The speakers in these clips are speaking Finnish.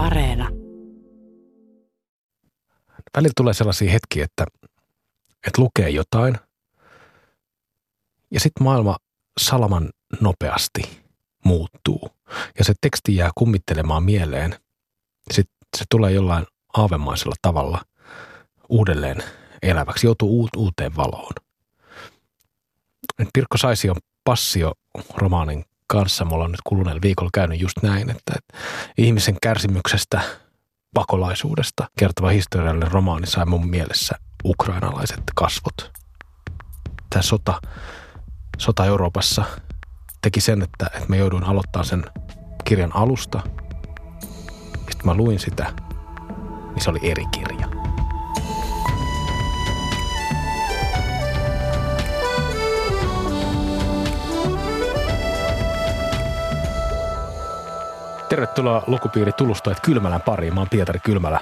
Areena. Välillä tulee sellaisia hetkiä, että, että lukee jotain ja sitten maailma salaman nopeasti muuttuu ja se teksti jää kummittelemaan mieleen. Sitten se tulee jollain aavemaisella tavalla uudelleen eläväksi, joutuu uuteen valoon. Pirkko Saisi on Passio-romaanin kanssa. Mulla on nyt kuluneella viikolla käynyt just näin, että, että ihmisen kärsimyksestä, pakolaisuudesta kertova historiallinen romaani sai mun mielessä ukrainalaiset kasvot. Tämä sota, sota Euroopassa teki sen, että, että mä jouduin aloittamaan sen kirjan alusta. Sitten mä luin sitä, niin se oli eri kirja. Tervetuloa lukupiiri Tulustajat Kylmälän pariin. Mä oon Pietari Kylmälä.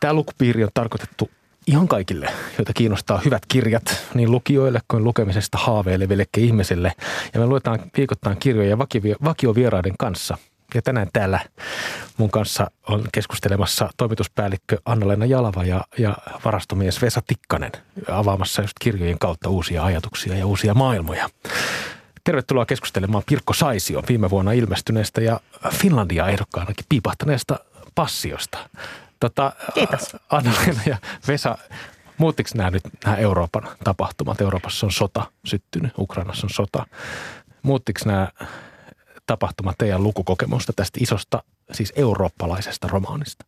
Tämä lukupiiri on tarkoitettu ihan kaikille, joita kiinnostaa hyvät kirjat, niin lukijoille kuin lukemisesta haaveilevillekin ihmisille. Ja me luetaan viikoittain kirjoja vakiovieraiden kanssa. Ja tänään täällä mun kanssa on keskustelemassa toimituspäällikkö Anna-Leena Jalava ja, ja varastomies Vesa Tikkanen avaamassa just kirjojen kautta uusia ajatuksia ja uusia maailmoja. Tervetuloa keskustelemaan Pirkko Saisio viime vuonna ilmestyneestä ja Finlandia ehdokkaanakin piipahtaneesta passiosta. Tota, Kiitos. anna ja Vesa, muuttiko nämä nyt nämä Euroopan tapahtumat? Euroopassa on sota syttynyt, Ukrainassa on sota. Muuttiko nämä tapahtumat teidän lukukokemusta tästä isosta, siis eurooppalaisesta romaanista?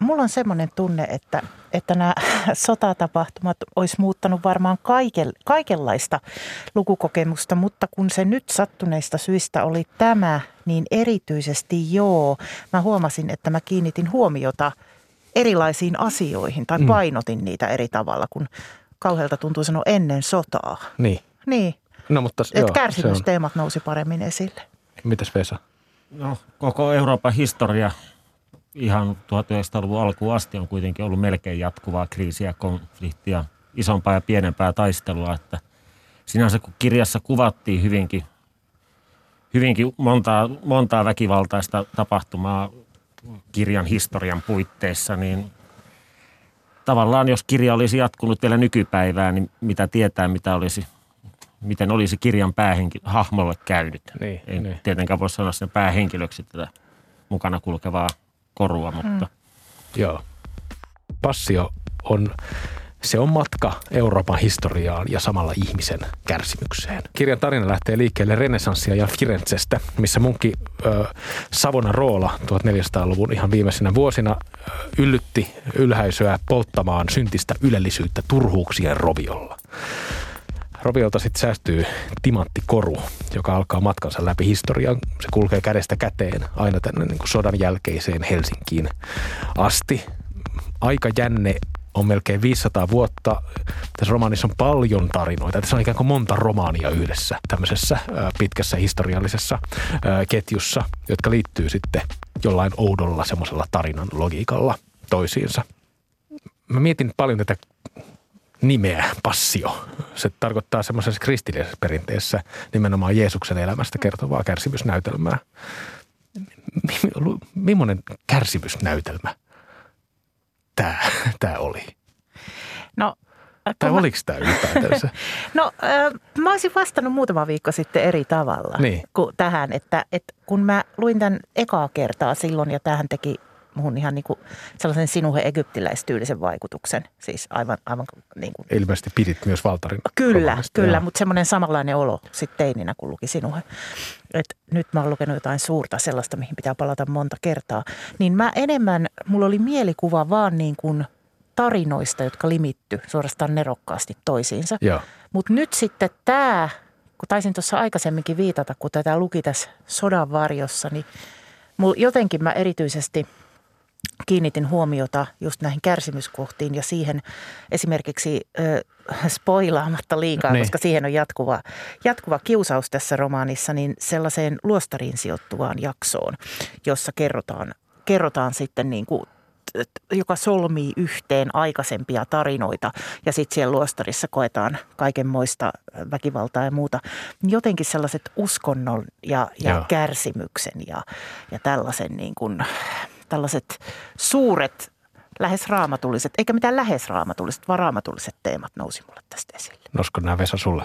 mulla on semmoinen tunne, että, että nämä sotatapahtumat olisi muuttanut varmaan kaiken, kaikenlaista lukukokemusta, mutta kun se nyt sattuneista syistä oli tämä, niin erityisesti joo. Mä huomasin, että mä kiinnitin huomiota erilaisiin asioihin tai mm. painotin niitä eri tavalla, kun kauhealta tuntuu sanoa ennen sotaa. Niin. Niin. No, mutta, Et joo, kärsimysteemat nousi paremmin esille. Mitäs Vesa? No, koko Euroopan historia ihan 1900-luvun alkuun asti on kuitenkin ollut melkein jatkuvaa kriisiä, konfliktia, isompaa ja pienempää taistelua. Että sinänsä kun kirjassa kuvattiin hyvinkin, hyvinkin montaa, montaa väkivaltaista tapahtumaa kirjan historian puitteissa, niin tavallaan jos kirja olisi jatkunut vielä nykypäivään, niin mitä tietää, mitä olisi, miten olisi kirjan päähenki, hahmolle käynyt. Niin, Ei niin. tietenkään voi sanoa sen päähenkilöksi tätä mukana kulkevaa korua, mutta... Mm. Joo. Passio on, se on matka Euroopan historiaan ja samalla ihmisen kärsimykseen. Kirjan tarina lähtee liikkeelle renesanssia ja Firenzestä, missä munkki ö, Savona Roola 1400-luvun ihan viimeisinä vuosina ö, yllytti ylhäisöä polttamaan syntistä ylellisyyttä turhuuksien roviolla. Roviolta sitten säästyy timanttikoru, joka alkaa matkansa läpi historian. Se kulkee kädestä käteen aina tänne niin kuin sodan jälkeiseen Helsinkiin asti. Aika jänne on melkein 500 vuotta. Tässä romaanissa on paljon tarinoita. Tässä on ikään kuin monta romaania yhdessä tämmöisessä pitkässä historiallisessa ketjussa, jotka liittyy sitten jollain oudolla semmoisella tarinan logiikalla toisiinsa. Mä mietin paljon tätä nimeä passio. Se tarkoittaa semmoisessa kristillisessä perinteessä nimenomaan Jeesuksen elämästä kertovaa kärsimysnäytelmää. Millainen kärsimysnäytelmä tämä, tämä oli? No tai mä... oliko tämä ylipäätänsä? no äh, mä olisin vastannut muutama viikko sitten eri tavalla niin. kuin tähän, että, että kun mä luin tämän ekaa kertaa silloin ja tähän teki muhun ihan niin kuin sellaisen sinuhe egyptiläistyylisen vaikutuksen. Siis aivan, aivan niin kuin. Ilmeisesti pidit myös Valtarin Kyllä, kyllä, mutta semmoinen samanlainen olo sitten teininä, kun luki sinuhe. Et nyt mä oon lukenut jotain suurta sellaista, mihin pitää palata monta kertaa. Niin mä enemmän, mulla oli mielikuva vaan niin kuin tarinoista, jotka limitty suorastaan nerokkaasti toisiinsa. Mutta nyt sitten tämä, kun taisin tuossa aikaisemminkin viitata, kun tätä luki tässä sodan varjossa, niin jotenkin mä erityisesti – kiinnitin huomiota just näihin kärsimyskohtiin ja siihen esimerkiksi äh, spoilaamatta liikaa, niin. koska siihen on jatkuva, jatkuva kiusaus tässä romaanissa, niin sellaiseen luostariin sijoittuvaan jaksoon, jossa kerrotaan, kerrotaan sitten niin kuin joka solmii yhteen aikaisempia tarinoita ja sitten siellä luostarissa koetaan kaikenmoista väkivaltaa ja muuta. Jotenkin sellaiset uskonnon ja, ja kärsimyksen ja, ja tällaisen niin kuin, tällaiset suuret lähes raamatulliset, eikä mitään lähes raamatulliset, vaan raamatulliset teemat nousi mulle tästä esille. Nosko nämä Vesa sulle?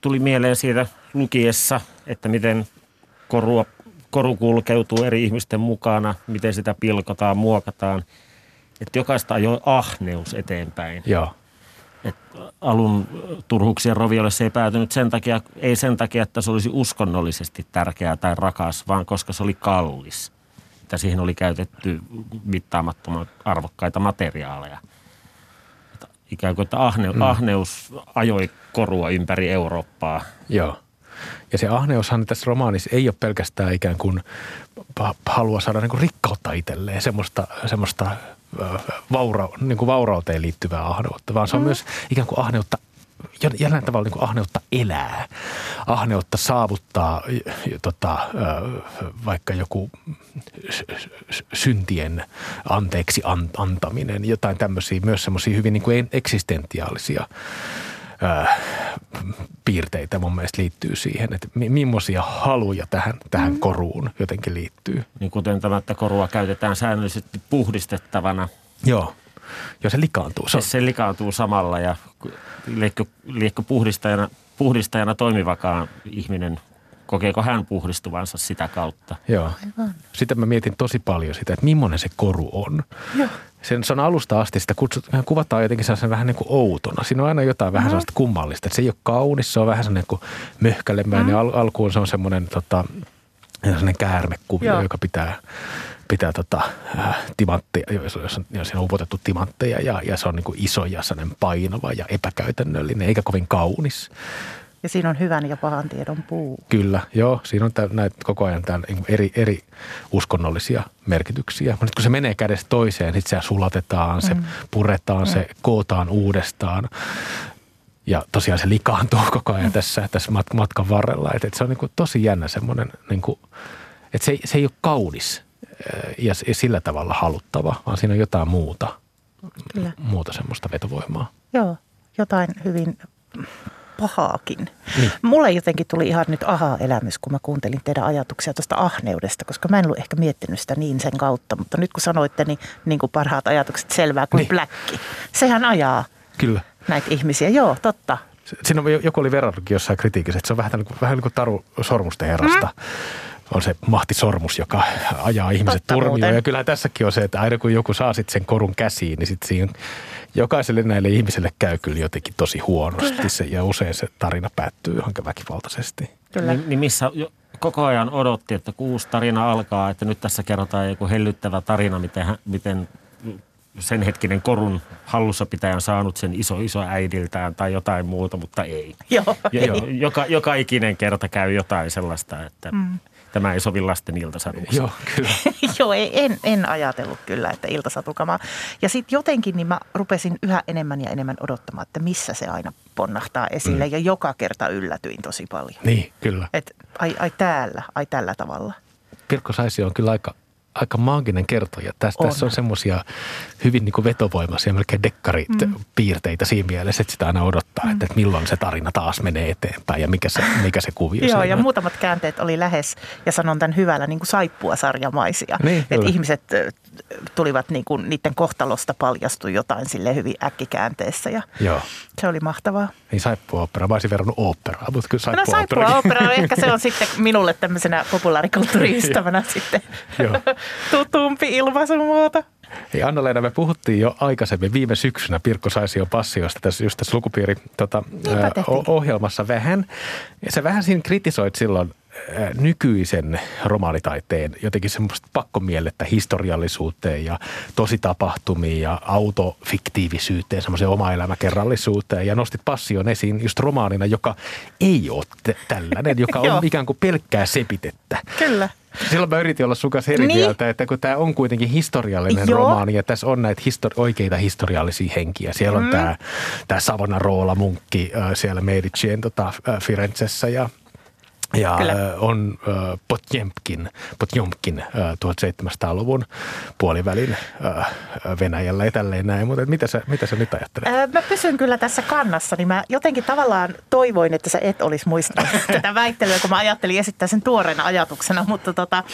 tuli mieleen siitä lukiessa, että miten korua, koru kulkeutuu eri ihmisten mukana, miten sitä pilkotaan, muokataan. Että jokaista ajoi ahneus eteenpäin. Joo. Et alun turhuuksien roviolle se ei päätynyt sen takia, ei sen takia, että se olisi uskonnollisesti tärkeää tai rakas, vaan koska se oli kallis. Että siihen oli käytetty mittaamattoman arvokkaita materiaaleja – ikään kuin, että ahne, mm. ahneus ajoi korua ympäri Eurooppaa. Joo. Ja se ahneushan tässä romaanissa ei ole pelkästään ikään kuin halua saada niin kuin rikkautta itselleen, semmoista, semmoista vaura, niin kuin vaurauteen liittyvää ahneutta, vaan se on mm. myös ikään kuin ahneutta jollain tavalla niin kuin ahneutta elää, ahneutta saavuttaa tota, vaikka joku syntien anteeksi antaminen, jotain tämmöisiä myös semmoisia hyvin niin kuin eksistentiaalisia piirteitä mun mielestä liittyy siihen, että millaisia haluja tähän, tähän mm. koruun jotenkin liittyy. Niin kuten tämä, että korua käytetään säännöllisesti puhdistettavana. Joo. Ja se likaantuu. Se, se likaantuu samalla ja liekko, liekko puhdistajana, puhdistajana toimivakaan ihminen, kokeeko hän puhdistuvansa sitä kautta? Joo. Aivan. Sitä mä mietin tosi paljon sitä, että millainen se koru on. Joo. Sen, se on alusta asti, sitä kutsut, kuvataan jotenkin sellaisen vähän niin kuin outona. Siinä on aina jotain vähän mm. sellaista kummallista. Että se ei ole kaunis, se on vähän sellainen kuin möhkälemään mm. ja al, alkuun se on semmoinen tota, sellainen käärmekuvio, Joo. joka pitää pitää tota, äh, timantteja, jos, jos, jos siinä on upotettu timantteja ja, ja se on niin kuin iso ja painava ja epäkäytännöllinen eikä kovin kaunis. Ja siinä on hyvän ja pahan tiedon puu. Kyllä, joo. Siinä on näitä koko ajan tämän niin eri, eri uskonnollisia merkityksiä. Mutta kun se menee kädestä toiseen, sitten se sulatetaan, se mm. puretaan, mm. se kootaan uudestaan. Ja tosiaan se likaantuu koko ajan tässä, tässä matkan varrella. Et, et se on niin tosi jännä semmoinen, niin kuin, että se, se ei ole kaunis ja, ja sillä tavalla haluttava, vaan siinä on jotain muuta, Kyllä. muuta semmoista vetovoimaa. Joo, jotain hyvin pahaakin. Niin. Mulle jotenkin tuli ihan nyt aha-elämys, kun mä kuuntelin teidän ajatuksia tuosta ahneudesta, koska mä en ollut ehkä miettinyt sitä niin sen kautta, mutta nyt kun sanoitte, niin, niin kuin parhaat ajatukset selvää kuin niin. bläkki. Sehän ajaa Kyllä. näitä ihmisiä. Joo, totta. Siinä on, joku oli verrannutkin jossain kritiikissä, että se on vähän niin kuin, vähän niin kuin Taru Sormusten herrasta. Mm on se mahtisormus, joka ajaa ihmiset Totta turmioon. Muuten. Ja kyllä tässäkin on se, että aina kun joku saa sitten sen korun käsiin, niin sitten siinä jokaiselle näille ihmisille käy kyllä jotenkin tosi huonosti. Se, ja usein se tarina päättyy johonkin väkivaltaisesti. Kyllä. Niin, niin missä koko ajan odotti, että kun uusi tarina alkaa, että nyt tässä kerrotaan joku hellyttävä tarina, miten, miten sen hetkinen korun hallussapitäjä on saanut sen iso iso äidiltään tai jotain muuta, mutta ei. Joo, jo, joka, joka ikinen kerta käy jotain sellaista, että mm tämä ei sovi lasten iltasatuksi. Joo, kyllä. Joo, en, en ajatellut kyllä, että iltasatukamaa. Ja sitten jotenkin niin mä rupesin yhä enemmän ja enemmän odottamaan, että missä se aina ponnahtaa esille. Mm. Ja joka kerta yllätyin tosi paljon. Niin, kyllä. Et ai, ai täällä, ai tällä tavalla. Pirkko Saisi on kyllä aika aika maaginen kertoja. Tässä, on. tässä on semmoisia hyvin niin kuin vetovoimaisia, melkein dekkaripiirteitä mm. siinä mielessä, että sitä aina odottaa, mm. että, että milloin se tarina taas menee eteenpäin ja mikä se, mikä se kuvio Joo, ja muutamat käänteet oli lähes, ja sanon tämän hyvällä, niin kuin saippua-sarjamaisia. Niin, että ihmiset tulivat niin kuin, niiden kohtalosta paljastui jotain sille hyvin äkkikäänteessä ja Joo. se oli mahtavaa. Niin saippua-opera, mä olisin verrannut operaa, mutta kyllä saippua No saippua-opera, ehkä se on sitten minulle tämmöisenä populaarikulttuuriystävänä sitten tutumpi ilmaisumuoto. Hei Anna-Leena, me puhuttiin jo aikaisemmin viime syksynä Pirkko Saisio passiosta tässä, just tässä lukupiiri tota, ohjelmassa vähän. Ja sä vähän siinä kritisoit silloin nykyisen romaanitaiteen jotenkin semmoista pakkomielettä historiallisuuteen ja tositapahtumiin ja autofiktiivisyyteen, semmoiseen oma elämäkerrallisuuteen ja nostit passion esiin just romaanina, joka ei ole t- tällainen, joka on ikään kuin pelkkää sepitettä. Kyllä. Silloin mä yritin olla sukas eri niin. mieltä, että kun tämä on kuitenkin historiallinen Joo. romaani ja tässä on näitä histori- oikeita historiallisia henkiä. Siellä on mm. tämä, tämä Savonarola munkki siellä Medicien tota, Firenzessä ja Ja Kyllä. on Potjemkin, Potjomkin ö, 1700-luvun puolivälin Venäjällä ja tälleen näin. Mutta mitä, sä, mitä sä nyt ajattelet? Mä pysyn kyllä tässä kannassa, niin mä jotenkin tavallaan toivoin, että sä et olisi muistanut tätä väittelyä, kun mä ajattelin esittää sen tuoreena ajatuksena. Mutta tota,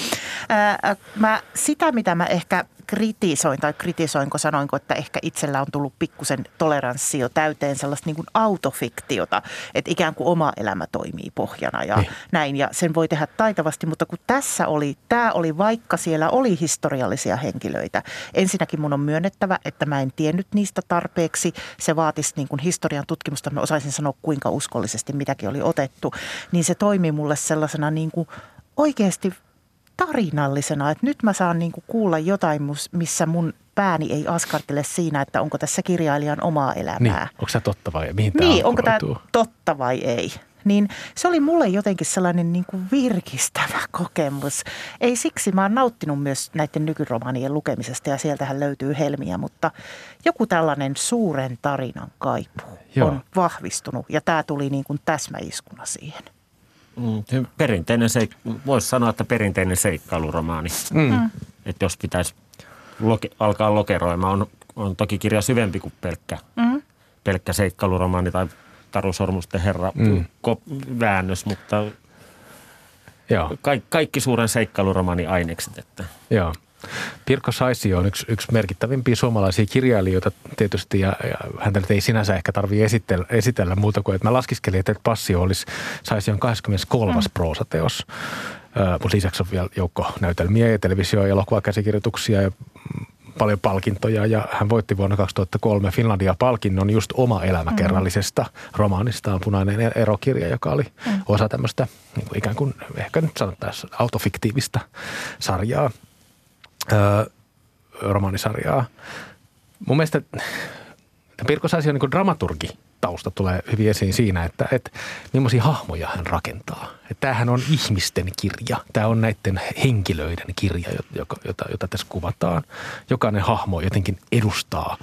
mä, sitä, mitä mä ehkä kritisoin tai kritisoinko, sanoinko, että ehkä itsellä on tullut pikkusen toleranssi jo täyteen sellaista niin kuin autofiktiota, että ikään kuin oma elämä toimii pohjana ja Niin. näin. Ja sen voi tehdä taitavasti, mutta kun tässä oli, tämä oli vaikka siellä oli historiallisia henkilöitä. Ensinnäkin mun on myönnettävä, että mä en tiennyt niistä tarpeeksi. Se vaatisi niin kuin historian tutkimusta, mä osaisin sanoa kuinka uskollisesti mitäkin oli otettu. Niin se toimii mulle sellaisena niin kuin oikeasti tarinallisena, että nyt mä saan niin kuin kuulla jotain, missä mun pääni ei askartele siinä, että onko tässä kirjailijan omaa Niin, elämää. onko se totta vai mihin tämä Niin, onko tämä totta vai ei? Niin se oli mulle jotenkin sellainen niin kuin virkistävä kokemus. Ei siksi, mä oon nauttinut myös näiden nykyromaanien lukemisesta ja sieltähän löytyy helmiä, mutta joku tällainen suuren tarinan kaipuu Joo. on vahvistunut ja tämä tuli niin kuin täsmäiskuna siihen. Mm, perinteinen seik- voisi sanoa, että perinteinen seikkailuromaani. Mm. Että jos pitäisi loke- alkaa lokeroimaan, on, on toki kirja syvempi kuin pelkkä, Mm. pelkkä seikkailuromaani tai Taru Sormusten herra Mm. mm. väännös, mutta Joo. ka- kaikki suuren seikkailuromaani ainekset. Että. Joo. Pirkko Saisio on yksi, yksi merkittävimpiä suomalaisia kirjailijoita tietysti ja, ja häntä nyt ei sinänsä ehkä tarvitse esitellä, esitellä muuta kuin, että mä laskiskelin, että Passio olisi Saision 23. Mm. proosateos. Mutta lisäksi on vielä joukko näytelmiä ja televisio- ja elokuvakäsikirjoituksia ja mm, paljon palkintoja ja hän voitti vuonna 2003 Finlandia-palkinnon just oma elämäkerrallisesta romaanistaan Punainen e- erokirja, joka oli osa tämmöistä niin kuin ikään kuin ehkä nyt sanottaisiin autofiktiivista sarjaa öö, romaanisarjaa. Mun mielestä Pirkko Saisi on niin dramaturgi tausta tulee hyvin esiin siinä, että, että millaisia hahmoja hän rakentaa. Että tämähän on ihmisten kirja. Tämä on näiden henkilöiden kirja, jota, jota, jota tässä kuvataan. Jokainen hahmo jotenkin edustaa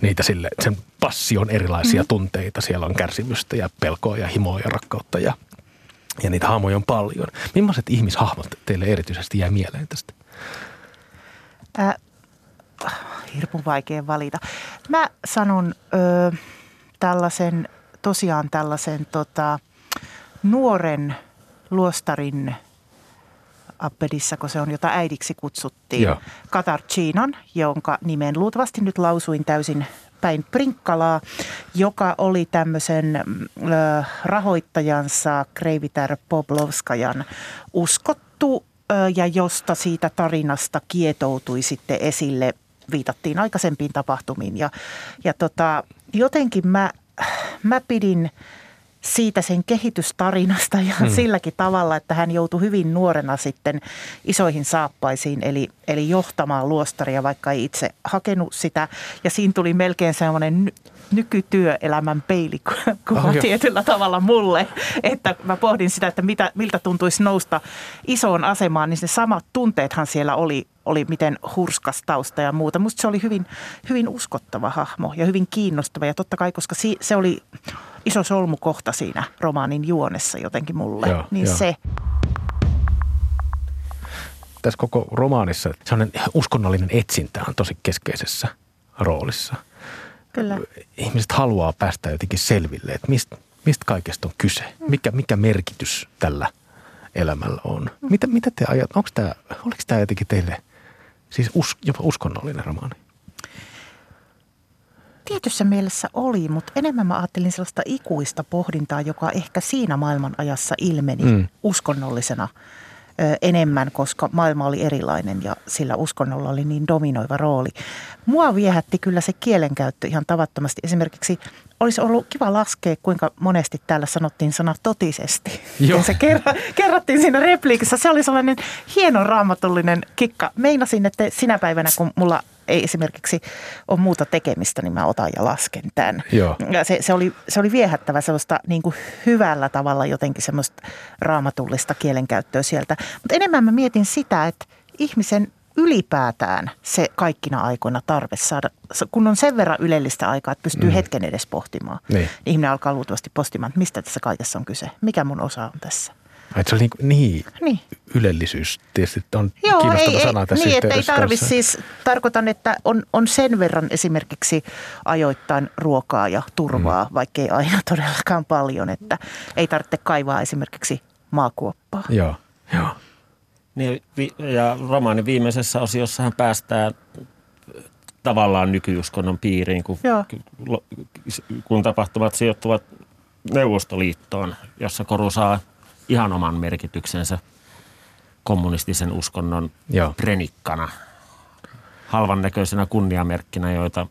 niitä sille, sen passion erilaisia mm. tunteita. Siellä on kärsimystä ja pelkoa ja himoa ja rakkautta ja, ja niitä hahmoja on paljon. Millaiset ihmishahmot teille erityisesti jää mieleen tästä? Äh, hirveän vaikea valita. Mä sanon ö, tällaisen, tosiaan tällaisen tota, nuoren luostarin Appedissa, kun se on, jota äidiksi kutsuttiin, Joo. Katarchinan, jonka nimen luultavasti nyt lausuin täysin päin prinkkalaa, joka oli tämmöisen ö, rahoittajansa Kreivitär Poblovskajan uskottu ja josta siitä tarinasta kietoutui sitten esille, viitattiin aikaisempiin tapahtumiin. Ja, ja tota, jotenkin mä, mä pidin siitä sen kehitystarinasta ja hmm. silläkin tavalla, että hän joutui hyvin nuorena sitten isoihin saappaisiin, eli, eli johtamaan luostaria, vaikka ei itse hakenut sitä. Ja siinä tuli melkein semmoinen ny- nykytyöelämän peilikuva Oh, tietyllä tavalla mulle, että mä pohdin sitä, että mitä, miltä tuntuisi nousta isoon asemaan, niin ne samat tunteethan siellä oli, oli miten hurskas tausta ja muuta. Musta se oli hyvin, hyvin uskottava hahmo ja hyvin kiinnostava ja totta kai, koska si, se oli iso solmukohta siinä romaanin juonessa jotenkin mulle, Joo, niin joo. se. tässä koko romaanissa sellainen uskonnollinen etsintä on tosi keskeisessä roolissa. Kyllä. Ihmiset haluaa päästä jotenkin selville, että mistä, mistä kaikesta on kyse. Mikä, mikä merkitys tällä elämällä on. Mitä, mitä te ajat, onko tämä, oliko tämä jotenkin teille siis us, jopa uskonnollinen romaani? Tietyssä mielessä oli, mutta enemmän mä ajattelin sellaista ikuista pohdintaa, joka ehkä siinä maailman ajassa ilmeni Mm. uskonnollisena ö, enemmän, koska maailma oli erilainen ja sillä uskonnolla oli niin dominoiva rooli. Mua viehätti kyllä se kielenkäyttö ihan tavattomasti. Esimerkiksi olisi ollut kiva laskea, kuinka monesti täällä sanottiin sana totisesti. Joo. Ja se kerro, kerrottiin siinä repliikissä. Se oli sellainen hieno raamatullinen kikka. Meinasin, että sinä päivänä, kun mulla ei esimerkiksi ole muuta tekemistä, niin mä otan ja lasken tämän. Joo. Ja se, se, oli, se oli viehättävä sellaista niin kuin hyvällä tavalla jotenkin semmoista raamatullista kielenkäyttöä sieltä. Mutta enemmän mä mietin sitä, että ihmisen ylipäätään se kaikkina aikoina tarve saada, kun on sen verran ylellistä aikaa, että pystyy mm. hetken edes pohtimaan. Niin. Ihminen alkaa luultavasti pohtimaan, että mistä tässä kaikessa on kyse, mikä mun osa on tässä. Että se oli niin, niin, Niin. ylellisyys tietysti on Joo, kiinnostava ei, sana ei, tässä niin, että ei tarvitse kanssa. siis, tarkoitan, että on, on sen verran esimerkiksi ajoittain ruokaa ja turvaa, mm. vaikka ei aina todellakaan paljon, että ei tarvitse kaivaa esimerkiksi maakuoppaa. Joo, joo. Niin, ja romaanin viimeisessä osiossahan päästään tavallaan nykyuskonnon piiriin, kun, Joo. kun tapahtumat sijoittuvat Neuvostoliittoon, jossa koru saa ihan oman merkityksensä kommunistisen uskonnon Joo. prenikkana, halvan näköisenä kunniamerkkinä, joita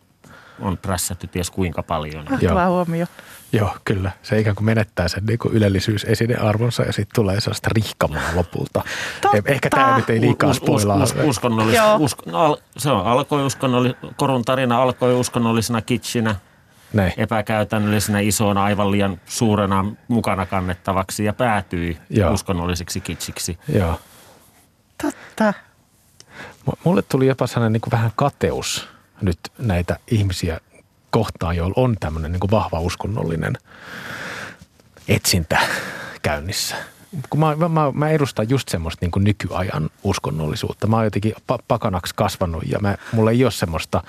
on prässätty ties kuinka paljon. Hyvä huomio. Joo, kyllä. Se ikään kuin menettää sen niin yleellisyysesinearvonsa ja sitten tulee sellaista rihkamaa lopulta. Totta. Eh, Ehkä tämä nyt ei liikaa Us- us- spoilaa. us- uskonnollis, Joo. usk, no, al, se on, alkoi uskonnolli, korun tarina alkoi uskonnollisena kitsinä, Näin. epäkäytännöllisenä, isona, aivan liian suurena mukana kannettavaksi ja päätyi Joo. uskonnolliseksi kitsiksi. Joo. Totta. M- Mulle tuli jopa sellainen niin kuin vähän kateus nyt näitä ihmisiä kohtaan, joilla on tämmöinen niin kuin vahva uskonnollinen etsintä käynnissä. Kun mä, mä, mä, edustan just semmoista niin kuin nykyajan uskonnollisuutta. Mä oon jotenkin pa- pakanaksi kasvanut ja mä, mulla ei ole semmoista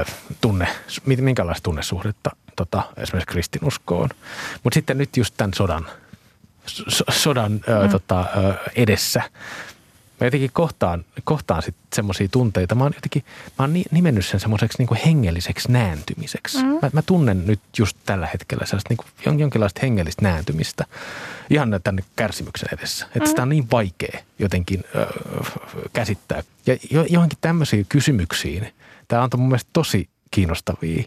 ö, tunne, minkälaista tunnesuhdetta tota, esimerkiksi kristinuskoon. Mutta sitten nyt just tämän sodan, so, sodan ö, tota, ö, edessä mä jotenkin kohtaan, kohtaan sit semmoisia tunteita. Mä oon jotenkin, mä oon ni- nimennyt sen semmoiseksi niin hengelliseksi nääntymiseksi. Mm. Mä, mä, tunnen nyt just tällä hetkellä sellaista niin kuin jonkinlaista hengellistä nääntymistä ihan tämän kärsimyksen edessä. Että mm. sitä on niin vaikea jotenkin ö, käsittää. Ja jo, johonkin tämmöisiin kysymyksiin, tämä antoi mun mielestä tosi kiinnostavia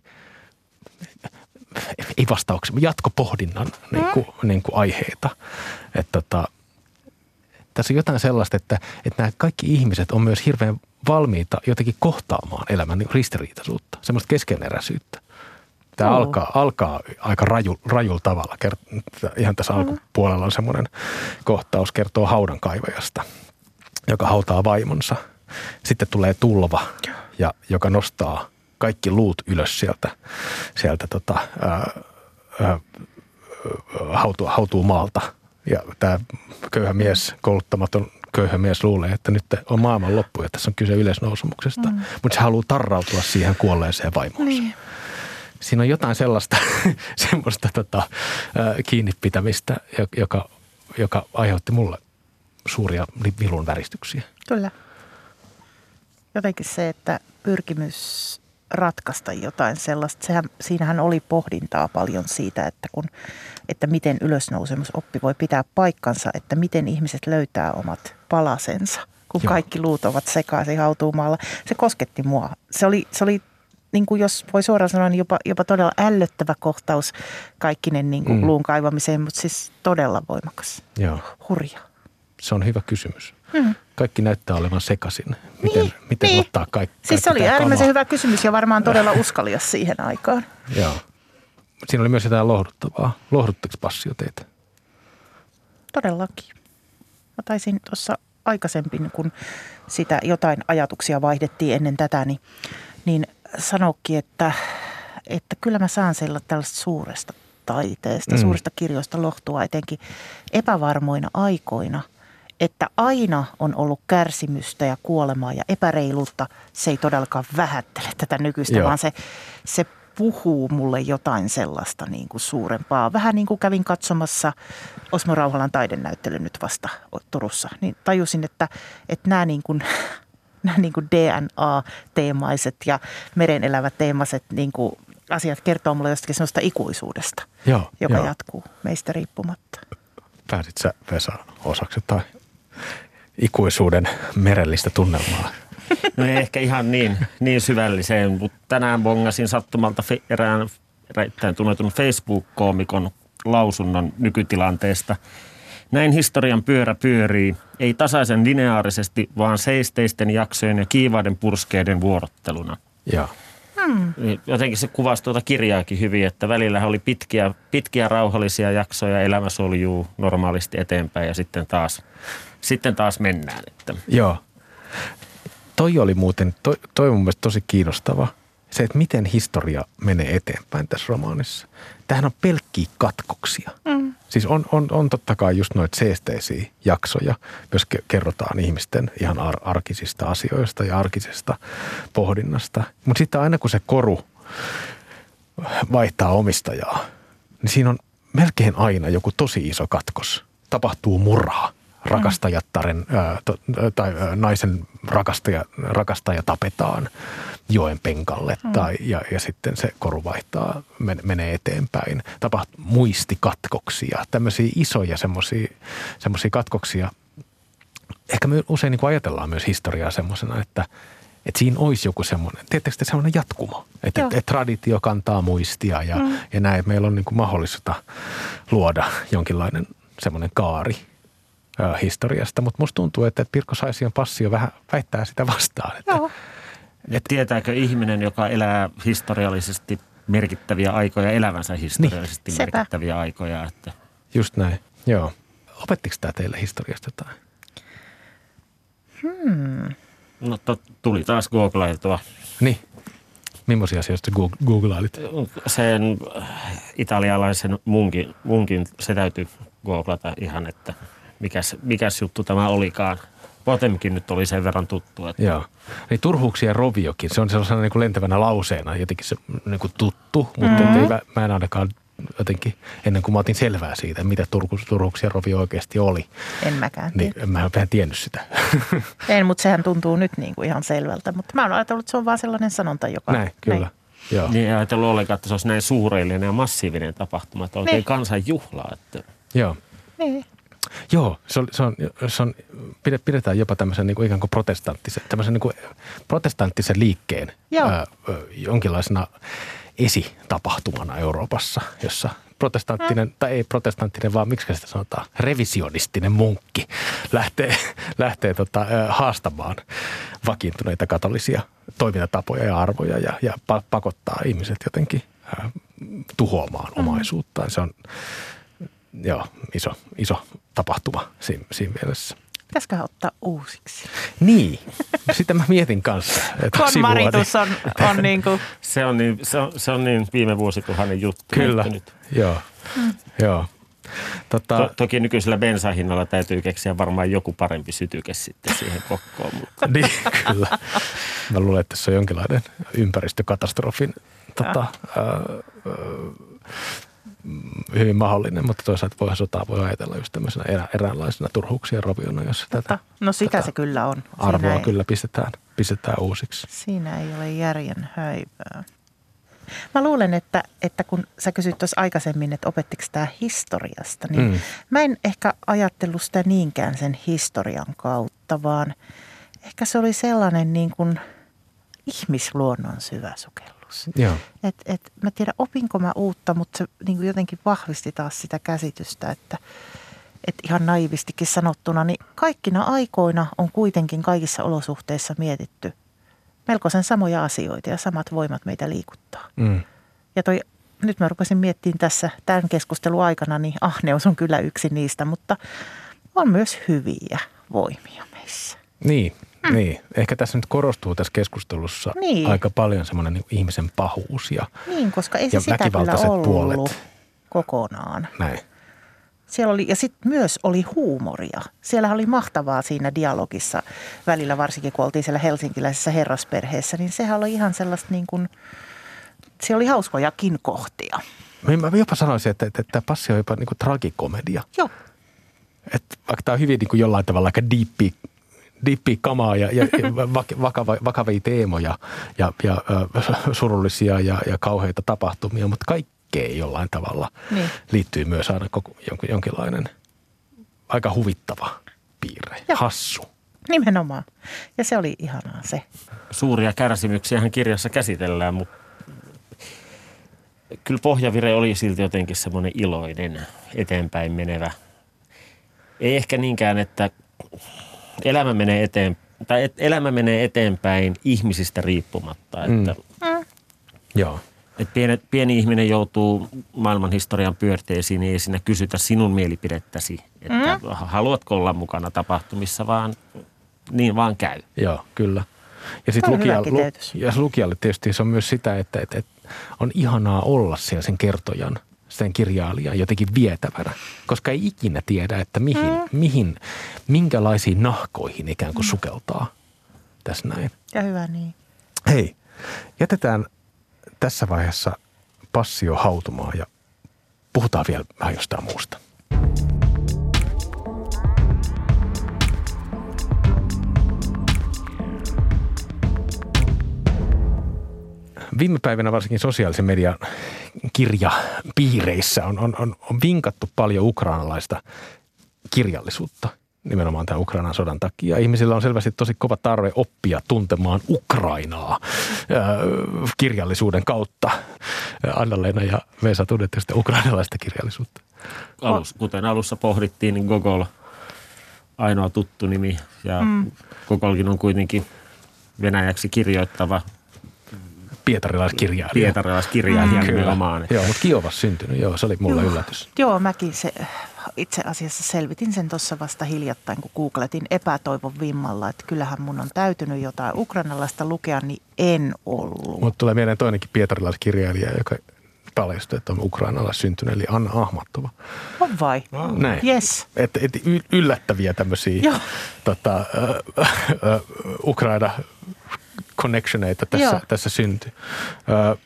ei vastauksia, jatkopohdinnan niin kuin, niin kuin aiheita. Että tota, tässä on jotain sellaista, että, että nämä kaikki ihmiset on myös hirveän valmiita jotenkin kohtaamaan elämän niin ristiriitaisuutta, semmoista keskeneräisyyttä. Tämä alkaa, alkaa aika raju, rajulla tavalla. Ihan tässä alkupuolella on semmoinen kohtaus, kertoo haudankaivajasta, joka hautaa vaimonsa. Sitten tulee tulva, ja, joka nostaa kaikki luut ylös sieltä, sieltä tota, ää, ää, hautuu, hautuu maalta. Ja tämä köyhä mies, kouluttamaton köyhä mies luulee, että nyt on maailman loppu ja tässä on kyse yleisnousumuksesta. Mm. Mutta se haluaa tarrautua siihen kuolleeseen vaimoonsa. Niin. Siinä on jotain sellaista semmoista tota, ää, kiinnipitämistä, jo- joka, joka aiheutti mulle suuria vilun väristyksiä. Kyllä. Jotenkin se, että pyrkimys ratkaista jotain sellaista, sehän, siinähän oli pohdintaa paljon siitä, että, kun, että miten ylösnousemusoppi voi pitää paikkansa, että miten ihmiset löytää omat palasensa, kun Joo. kaikki luut ovat sekaisin hautuumaalla. Se kosketti mua. Se oli, se oli niin kuin jos voi suoraan sanoa, niin jopa, jopa todella ällöttävä kohtaus kaikkinen niin kuin Mm. luun kaivamiseen, mutta siis todella voimakas. Joo, Hurja. se on hyvä kysymys. Mm. Kaikki näyttää olevan sekaisin. Miten, Niin, miten niin. ottaa kaikki, Siis kaikki se oli äärimmäisen kama? hyvä kysymys ja varmaan todella uskalias siihen aikaan. Joo. Siinä oli myös jotain lohduttavaa. Lohduttiko passio teitä? Todellakin. Mä taisin tuossa aikaisemmin, kun sitä jotain ajatuksia vaihdettiin ennen tätä, niin, niin sanokin, että, että kyllä mä saan sillä tällaista suuresta taiteesta, mm. suurista kirjoista lohtua etenkin epävarmoina aikoina, että aina on ollut kärsimystä ja kuolemaa ja epäreiluutta. Se ei todellakaan vähättele tätä nykyistä, Joo. Vaan se, se puhuu mulle jotain sellaista niin kuin suurempaa. Vähän niin kuin kävin katsomassa Osmo Rauhalan taidenäyttely nyt vasta Turussa, niin tajusin, että, että nämä niin kuin, nämä niin kuin DNA-teemaiset ja merenelävät teemaiset niin kuin asiat kertoo mulle jostakin sellaista ikuisuudesta, Joo. joka joo. jatkuu meistä riippumatta. Pääsit sä Vesa osaksi jotain ikuisuuden merellistä tunnelmaa? No ei ehkä ihan niin, niin syvälliseen, mutta tänään bongasin sattumalta fe- erään erittäin tunnetun Facebook-koomikon lausunnon nykytilanteesta. Näin historian pyörä pyörii, ei tasaisen lineaarisesti, vaan seisteisten jaksojen ja kiivaiden purskeiden vuorotteluna. Joo. Niin Jotenkin se kuvasi tuota kirjaakin hyvin, että välillä oli pitkiä, pitkiä rauhallisia jaksoja, elämä soljuu normaalisti eteenpäin ja sitten taas, sitten taas mennään. Että Joo. Toi oli muuten, toi, toi on mun mielestä tosi kiinnostava. Se, että miten historia menee eteenpäin tässä romaanissa. Tämähän on pelkkiä katkoksia. Mm. Siis on, on, on totta kai just noita seesteisiä jaksoja, jos ke- kerrotaan ihmisten ihan ar- arkisista asioista ja arkisesta pohdinnasta. Mutta sitten aina kun se koru vaihtaa omistajaa, niin siinä on melkein aina joku tosi iso katkos. Tapahtuu murhaa. Rakastajattaren ää, to, tai ää, naisen rakastaja, rakastaja tapetaan joen penkalle mm. tai, ja, ja sitten se koru vaihtaa, men, menee eteenpäin. Tapahtuu muistikatkoksia, tämmöisiä isoja semmoisia katkoksia. Ehkä me usein niin ajatellaan myös historiaa semmoisena, että – että siinä olisi joku semmoinen, tietysti semmoinen jatkumo, että et, et traditio kantaa muistia ja, mm. ja näin, että meillä on niin kuin mahdollista luoda jonkinlainen semmoinen kaari historiasta. Mutta musta tuntuu, että Pirkko Saision passio vähän väittää sitä vastaan. Että, Joo. Et tietääkö ihminen, joka elää historiallisesti merkittäviä aikoja, elävänsä historiallisesti niin. merkittäviä Sepä. aikoja? Että... Just näin, joo. Opettiko tämä teille historiasta jotain? Hmm. No to, tuli taas googlailtua. Niin. Millaisia asioita googlailit? Sen italialaisen munkin, munkin, se täytyy googlata ihan, että mikäs, mikäs juttu tämä olikaan. Potemkin nyt oli sen verran tuttu. Että... Joo. Niin turhuuksia roviokin, se on sellaisena niin kuin lentävänä lauseena jotenkin se niin kuin tuttu, mutta mm-hmm. ei, mä en ainakaan jotenkin ennen kuin mä otin selvää siitä, mitä Turku, Turuksia rovi oikeasti oli. En mäkään Niin mä en vähän tiennyt sitä. En, mutta sehän tuntuu nyt niin kuin ihan selvältä. Mutta mä oon ajatellut, että se on vaan sellainen sanonta, joka... Näin, kyllä. Näin. Joo. Niin ajatellut ollenkaan, että se olisi näin suureellinen ja massiivinen tapahtuma, että oikein niin. kansanjuhla. Että... Joo. Niin. Joo, se on, se on, se on, pidetään jopa tämmöisen niin kuin ikään kuin protestanttisen, tämmöisen niin kuin protestanttisen liikkeen ää, jonkinlaisena esitapahtumana Euroopassa, jossa protestanttinen, tai ei protestanttinen, vaan miksi sitä sanotaan, revisionistinen munkki lähtee, lähtee tota, haastamaan vakiintuneita katolisia toimintatapoja ja arvoja ja, ja pakottaa ihmiset jotenkin tuhoamaan mm. omaisuuttaan. Se on joo, iso, iso tapahtuma siinä, siinä mielessä. Pitäisikö ottaa uusiksi? Niin, sitä mä mietin kanssa. Että Maritus on, on niin kuin... se, on niin, se, on, se on niin viime vuosituhannen juttu. Kyllä, joo. Mm. joo. Tota... To, toki nykyisellä bensahinnalla täytyy keksiä varmaan joku parempi sytyke sitten siihen kokkoon. Mutta. niin, kyllä. Mä luulen, että se on jonkinlainen ympäristökatastrofin tota, ää, ää, hyvin mahdollinen, mutta toisaalta voi sotaa voi ajatella just tämmöisenä erä, eräänlaisena turhuuksien roviona, jos tätä, no sitä tätä se kyllä on. arvoa ei, kyllä pistetään, pistetään uusiksi. Siinä ei ole järjen häivää. Mä luulen, että, että kun sä kysyt tuossa aikaisemmin, että opettiko tämä historiasta, niin mm. mä en ehkä ajatellut sitä niinkään sen historian kautta, vaan ehkä se oli sellainen niin kuin ihmisluonnon syvä sukellus ajatus. Joo. Et, et, mä tiedän, opinko mä uutta, mutta se niin kuin jotenkin vahvisti taas sitä käsitystä, että et ihan naivistikin sanottuna, niin kaikkina aikoina on kuitenkin kaikissa olosuhteissa mietitty melkoisen samoja asioita ja samat voimat meitä liikuttaa. Mm. Ja toi, nyt mä rupesin miettimään tässä tämän keskustelun aikana, niin ahneus on kyllä yksi niistä, mutta on myös hyviä voimia meissä. Niin, Mm. Niin, ehkä tässä nyt korostuu tässä keskustelussa niin. aika paljon semmoinen niin ihmisen pahuus ja Niin, koska ei se sitä kyllä ollut puolet. kokonaan. Näin. Siellä oli, ja sitten myös oli huumoria. Siellä oli mahtavaa siinä dialogissa välillä, varsinkin kun oltiin siellä helsinkiläisessä herrasperheessä, niin sehän oli ihan sellaista niin kuin, siellä oli hauskojakin kohtia. Mä jopa sanoisin, että, että, että tämä passi on jopa niin kuin tragikomedia. Joo. Että vaikka tämä on hyvin niin kuin jollain tavalla aika diippi kamaa ja, ja vakava, vakavia teemoja ja, ja surullisia ja, ja kauheita tapahtumia, mutta kaikkeen jollain tavalla niin. liittyy myös aina koko, jonkinlainen aika huvittava piirre, ja. hassu. Nimenomaan. Ja se oli ihanaa se. Suuria kärsimyksiä kirjassa käsitellään, mutta kyllä pohjavire oli silti jotenkin semmoinen iloinen, eteenpäin menevä. Ei ehkä niinkään, että elämä menee eteen, tai elämä menee eteenpäin ihmisistä riippumatta. Että, mm. Joo. Että pieni, pieni ihminen joutuu maailman historian pyörteisiin, niin ei siinä kysytä sinun mielipidettäsi, että mm. haluatko olla mukana tapahtumissa, vaan niin vaan käy. Joo, kyllä. Ja sitten lukijalle, lu, ja lukijalle tietysti se on myös sitä, että, että, että on ihanaa olla siellä sen kertojan sen kirjailijan jotenkin vietävänä, koska ei ikinä tiedä, että mihin, mm. mihin minkälaisiin nahkoihin ikään kuin sukeltaa tässä näin. Ja hyvä niin. Hei, jätetään tässä vaiheessa passio hautumaan ja puhutaan vielä vähän jostain muusta. Viime päivinä varsinkin sosiaalisen median kirjapiireissä on, on, on, on vinkattu paljon ukrainalaista kirjallisuutta nimenomaan tämän Ukrainan sodan takia. Ihmisillä on selvästi tosi kova tarve oppia tuntemaan Ukrainaa ää, kirjallisuuden kautta. Anna-Leena ja Vesa tunnette sitä ukrainalaista kirjallisuutta. Alus, kuten alussa pohdittiin, niin Gogol ainoa tuttu nimi ja mm. Gogolkin on kuitenkin venäjäksi kirjoittava Pietarilaiskirjailija. Pietarilaiskirjailija mm. nimenomaan. Joo, mutta Kiovassa syntynyt. Joo, se oli mulle Joo. yllätys. Joo, mäkin se, itse asiassa selvitin sen tuossa vasta hiljattain, kun googletin epätoivon vimmalla, että kyllähän mun on täytynyt jotain ukrainalaista lukea, niin en ollut. Mutta tulee mieleen toinenkin pietarilaiskirjailija, joka paljastui, että on Ukrainalla syntynyt, eli Anna Ahmattova. On vai? Näin. Yes. Et, et yllättäviä tämmöisiä Joo. tota, äh, äh, Ukraina connectioneita tässä, Joo. tässä syntyi. Äh,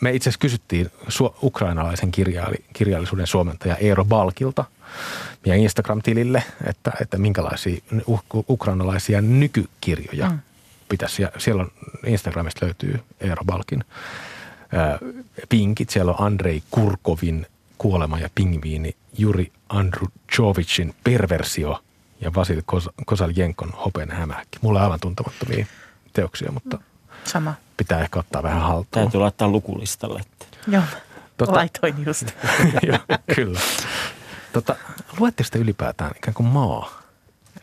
me itse asiassa kysyttiin su- ukrainalaisen kirjaili, kirjallisuuden suomentaja Eero Balkilta meidän Instagram-tilille, että, että minkälaisia u- ukrainalaisia nykykirjoja mm. pitäisi. Ja siellä on Instagramista löytyy Eero Balkin ää, pinkit. Siellä on Andrei Kurkovin Kuolema ja pingviini, Juri Andrujovicin Perversio ja Vasil Kos- Kosaljenkon Hopen hämähäkki. Mulla on aivan tuntemattomia teoksia, mutta Sama. pitää ehkä ottaa vähän haltuun. Täytyy laittaa lukulistalle. Että Joo, Tota- tota... laitoin just. Joo, kyllä. Tota, luetteko te ylipäätään ikään kuin maa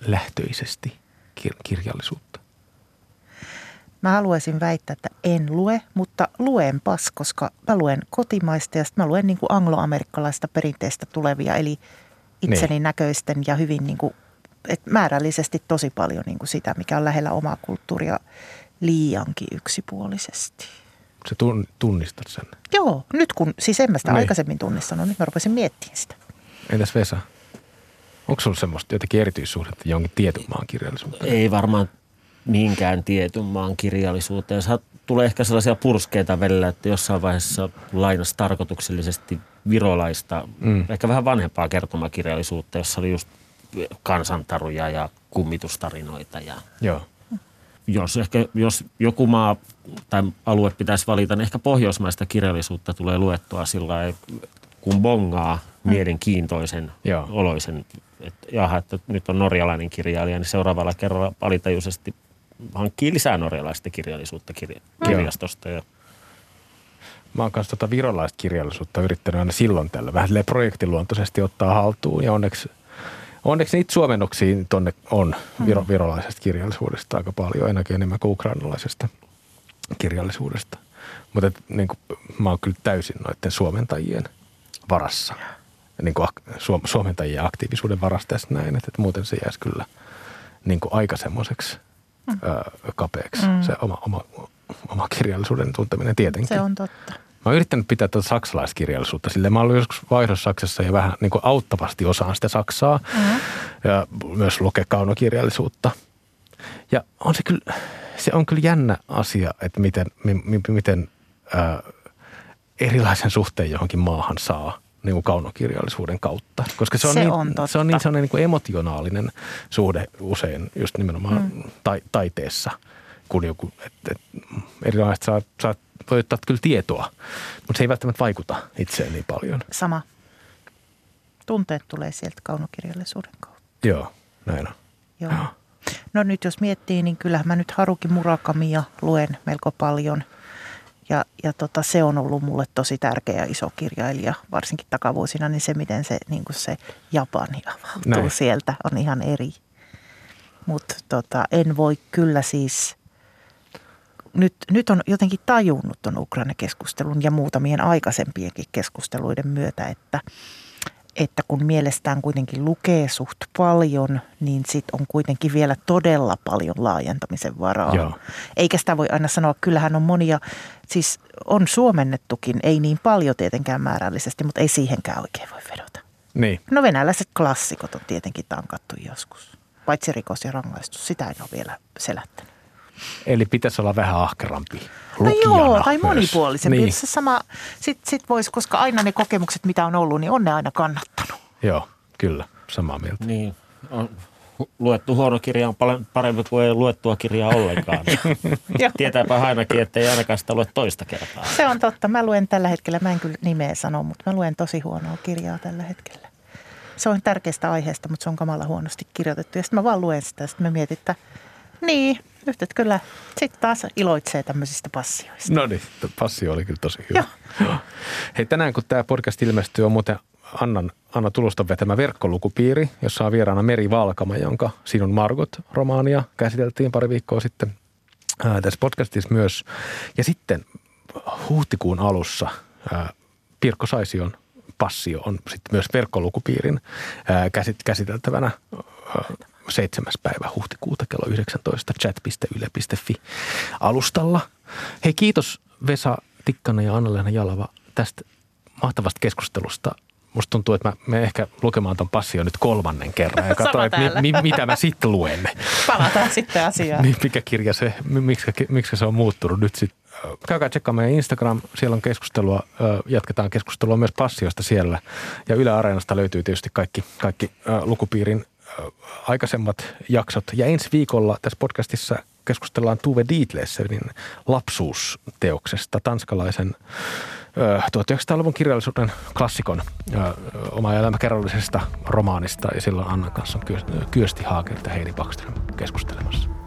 lähtöisesti kir- kirjallisuutta? Mä haluaisin väittää, että en lue, mutta luenpas, koska mä luen kotimaista ja sitten mä luen niin kuin angloamerikkalaista perinteistä tulevia, eli itseni Niin. näköisten ja hyvin niin kuin, et määrällisesti tosi paljon niin kuin sitä, mikä on lähellä omaa kulttuuria liiankin yksipuolisesti. Sä tun- tunnistat sen. Joo, nyt kun, siis en mä sitä Niin. aikaisemmin tunnistanut, nyt mä rupesin miettimään sitä. Entäs Vesa? Onko sulla semmoista jotenkin erityissuhdetta jonkin tietyn maan kirjallisuuteen? ei varmaan minkään tietyn maan kirjallisuuteen. Saa, tulee ehkä sellaisia purskeita välillä, että jossain vaiheessa lainas tarkoituksellisesti virolaista, mm. ehkä vähän vanhempaa kertomakirjallisuutta, jossa oli just kansantaruja ja kummitustarinoita. Ja Joo. jos, ehkä, jos joku maa tai alue pitäisi valita, niin ehkä pohjoismaista kirjallisuutta tulee luettua sillä kun bongaa mielenkiintoisen Joo. oloisen, että jaha, että nyt on norjalainen kirjailija, niin seuraavalla kerralla alitajuisesti hankkii lisää norjalaista kirjallisuutta kirja, kirjastosta. Ja Mä oon kanssa tota virolaista kirjallisuutta yrittänyt aina silloin tällä vähän projektiluontoisesti ottaa haltuun ja onneksi, onneksi niitä suomennoksia tonne on viro, virolaisesta kirjallisuudesta aika paljon, ainakin enemmän kuin ukrainalaisesta kirjallisuudesta. Mutta niin kuin, mä oon kyllä täysin noiden suomentajien varassa. Niin kuin suom, suomentajien aktiivisuuden varassa tässä näin, että, että muuten se jäisi kyllä niin kuin aika semmoiseksi mm. kapeaksi mm. se oma, oma, oma kirjallisuuden tunteminen tietenkin. Se on totta. Mä oon yrittänyt pitää tuota saksalaiskirjallisuutta. Sille mä ollut joskus vaihdossa Saksassa ja vähän niin kuin auttavasti osaan sitä Saksaa. Mm-hmm. Ja myös lukea kaunokirjallisuutta. Ja on se kyllä, se on kyllä jännä asia, että miten, mi, mi, miten ää, erilaisen suhteen johonkin maahan saa niin kuin kaunokirjallisuuden kautta. Koska se on, Se niin, on totta. se on niin sellainen niin kuin emotionaalinen suhde usein just nimenomaan mm. ta, taiteessa, kun joku, että et, erilaiset saa, saa voi ottaa kyllä tietoa, mutta se ei välttämättä vaikuta itseen niin paljon. Sama. Tunteet tulee sieltä kaunokirjallisuuden kautta. Joo, näin on. Joo. No nyt jos miettii, niin kyllähän mä nyt Haruki Murakamia luen melko paljon. Ja, ja tota, se on ollut mulle tosi tärkeä iso kirjailija, varsinkin takavuosina, niin se miten se, niin se Japani avautuu Näin. sieltä on ihan eri. Mutta tota, en voi kyllä siis, nyt, nyt on jotenkin tajunnut tuon Ukraina-keskustelun ja muutamien aikaisempienkin keskusteluiden myötä, että että kun mielestään kuitenkin lukee suht paljon, niin sit on kuitenkin vielä todella paljon laajentamisen varaa. Joo. Eikä sitä voi aina sanoa, kyllähän on monia, siis on suomennettukin, ei niin paljon tietenkään määrällisesti, mutta ei siihenkään oikein voi vedota. Niin. No venäläiset klassikot on tietenkin tankattu joskus, paitsi rikos ja rangaistus, sitä en ole vielä selättänyt. Eli pitäisi olla vähän ahkerampi No joo, tai myös. monipuolisempi. Niin. Se sama, sit, sit vois, koska aina ne kokemukset, mitä on ollut, niin on ne aina kannattanut. Joo, kyllä, samaa mieltä. Niin, on, luettu huono kirja on paljon parempi kuin ei luettua kirjaa ollenkaan. Tietääpä ainakin, että ei ainakaan sitä lue toista kertaa. Se on totta. Mä luen tällä hetkellä, mä en kyllä nimeä sano, mutta mä luen tosi huonoa kirjaa tällä hetkellä. Se on tärkeästä aiheesta, mutta se on kamala huonosti kirjoitettu. Ja sitten mä vaan luen sitä ja sitten mä mietin, että niin, nyt et kyllä sitten taas iloitsee tämmöisistä passioista. No niin, passio oli kyllä tosi hyvä. Joo. Hei, tänään kun tämä podcast ilmestyy, on muuten Annan, Anna Tuluston vetämä verkkolukupiiri, jossa on vieraana Meri Valkama, jonka Sinun Margot-romaania käsiteltiin pari viikkoa sitten ää, tässä podcastissa myös. Ja sitten huhtikuun alussa ää, Pirkko Saision Passio on sitten myös verkkolukupiirin ää, käsit, käsiteltävänä ää, 7. päivä huhtikuuta kello 19 chat.yle.fi alustalla. Hei kiitos Vesa Tikkanen ja Anna-Leena Jalava tästä mahtavasta keskustelusta. Musta tuntuu, että mä menen ehkä lukemaan ton passion nyt kolmannen kerran ja katsoin, että mi, mi, mitä mä sitten luen. Palataan sitten asiaan. Niin, mikä kirja se, miksi, miksi se on muuttunut nyt sitten. Käykää tsekkaamaan meidän Instagram, siellä on keskustelua, jatketaan keskustelua myös passiosta siellä. Ja Yle Areenasta löytyy tietysti kaikki, kaikki lukupiirin aikaisemmat jaksot. Ja ensi viikolla tässä podcastissa keskustellaan Tuve Dietlesenin lapsuusteoksesta, tanskalaisen ö, 1900-luvun kirjallisuuden klassikon oma elämäkerrallisesta romaanista. Ja silloin Annan kanssa on Kyö- Kyösti Haager ja Heidi Backström keskustelemassa.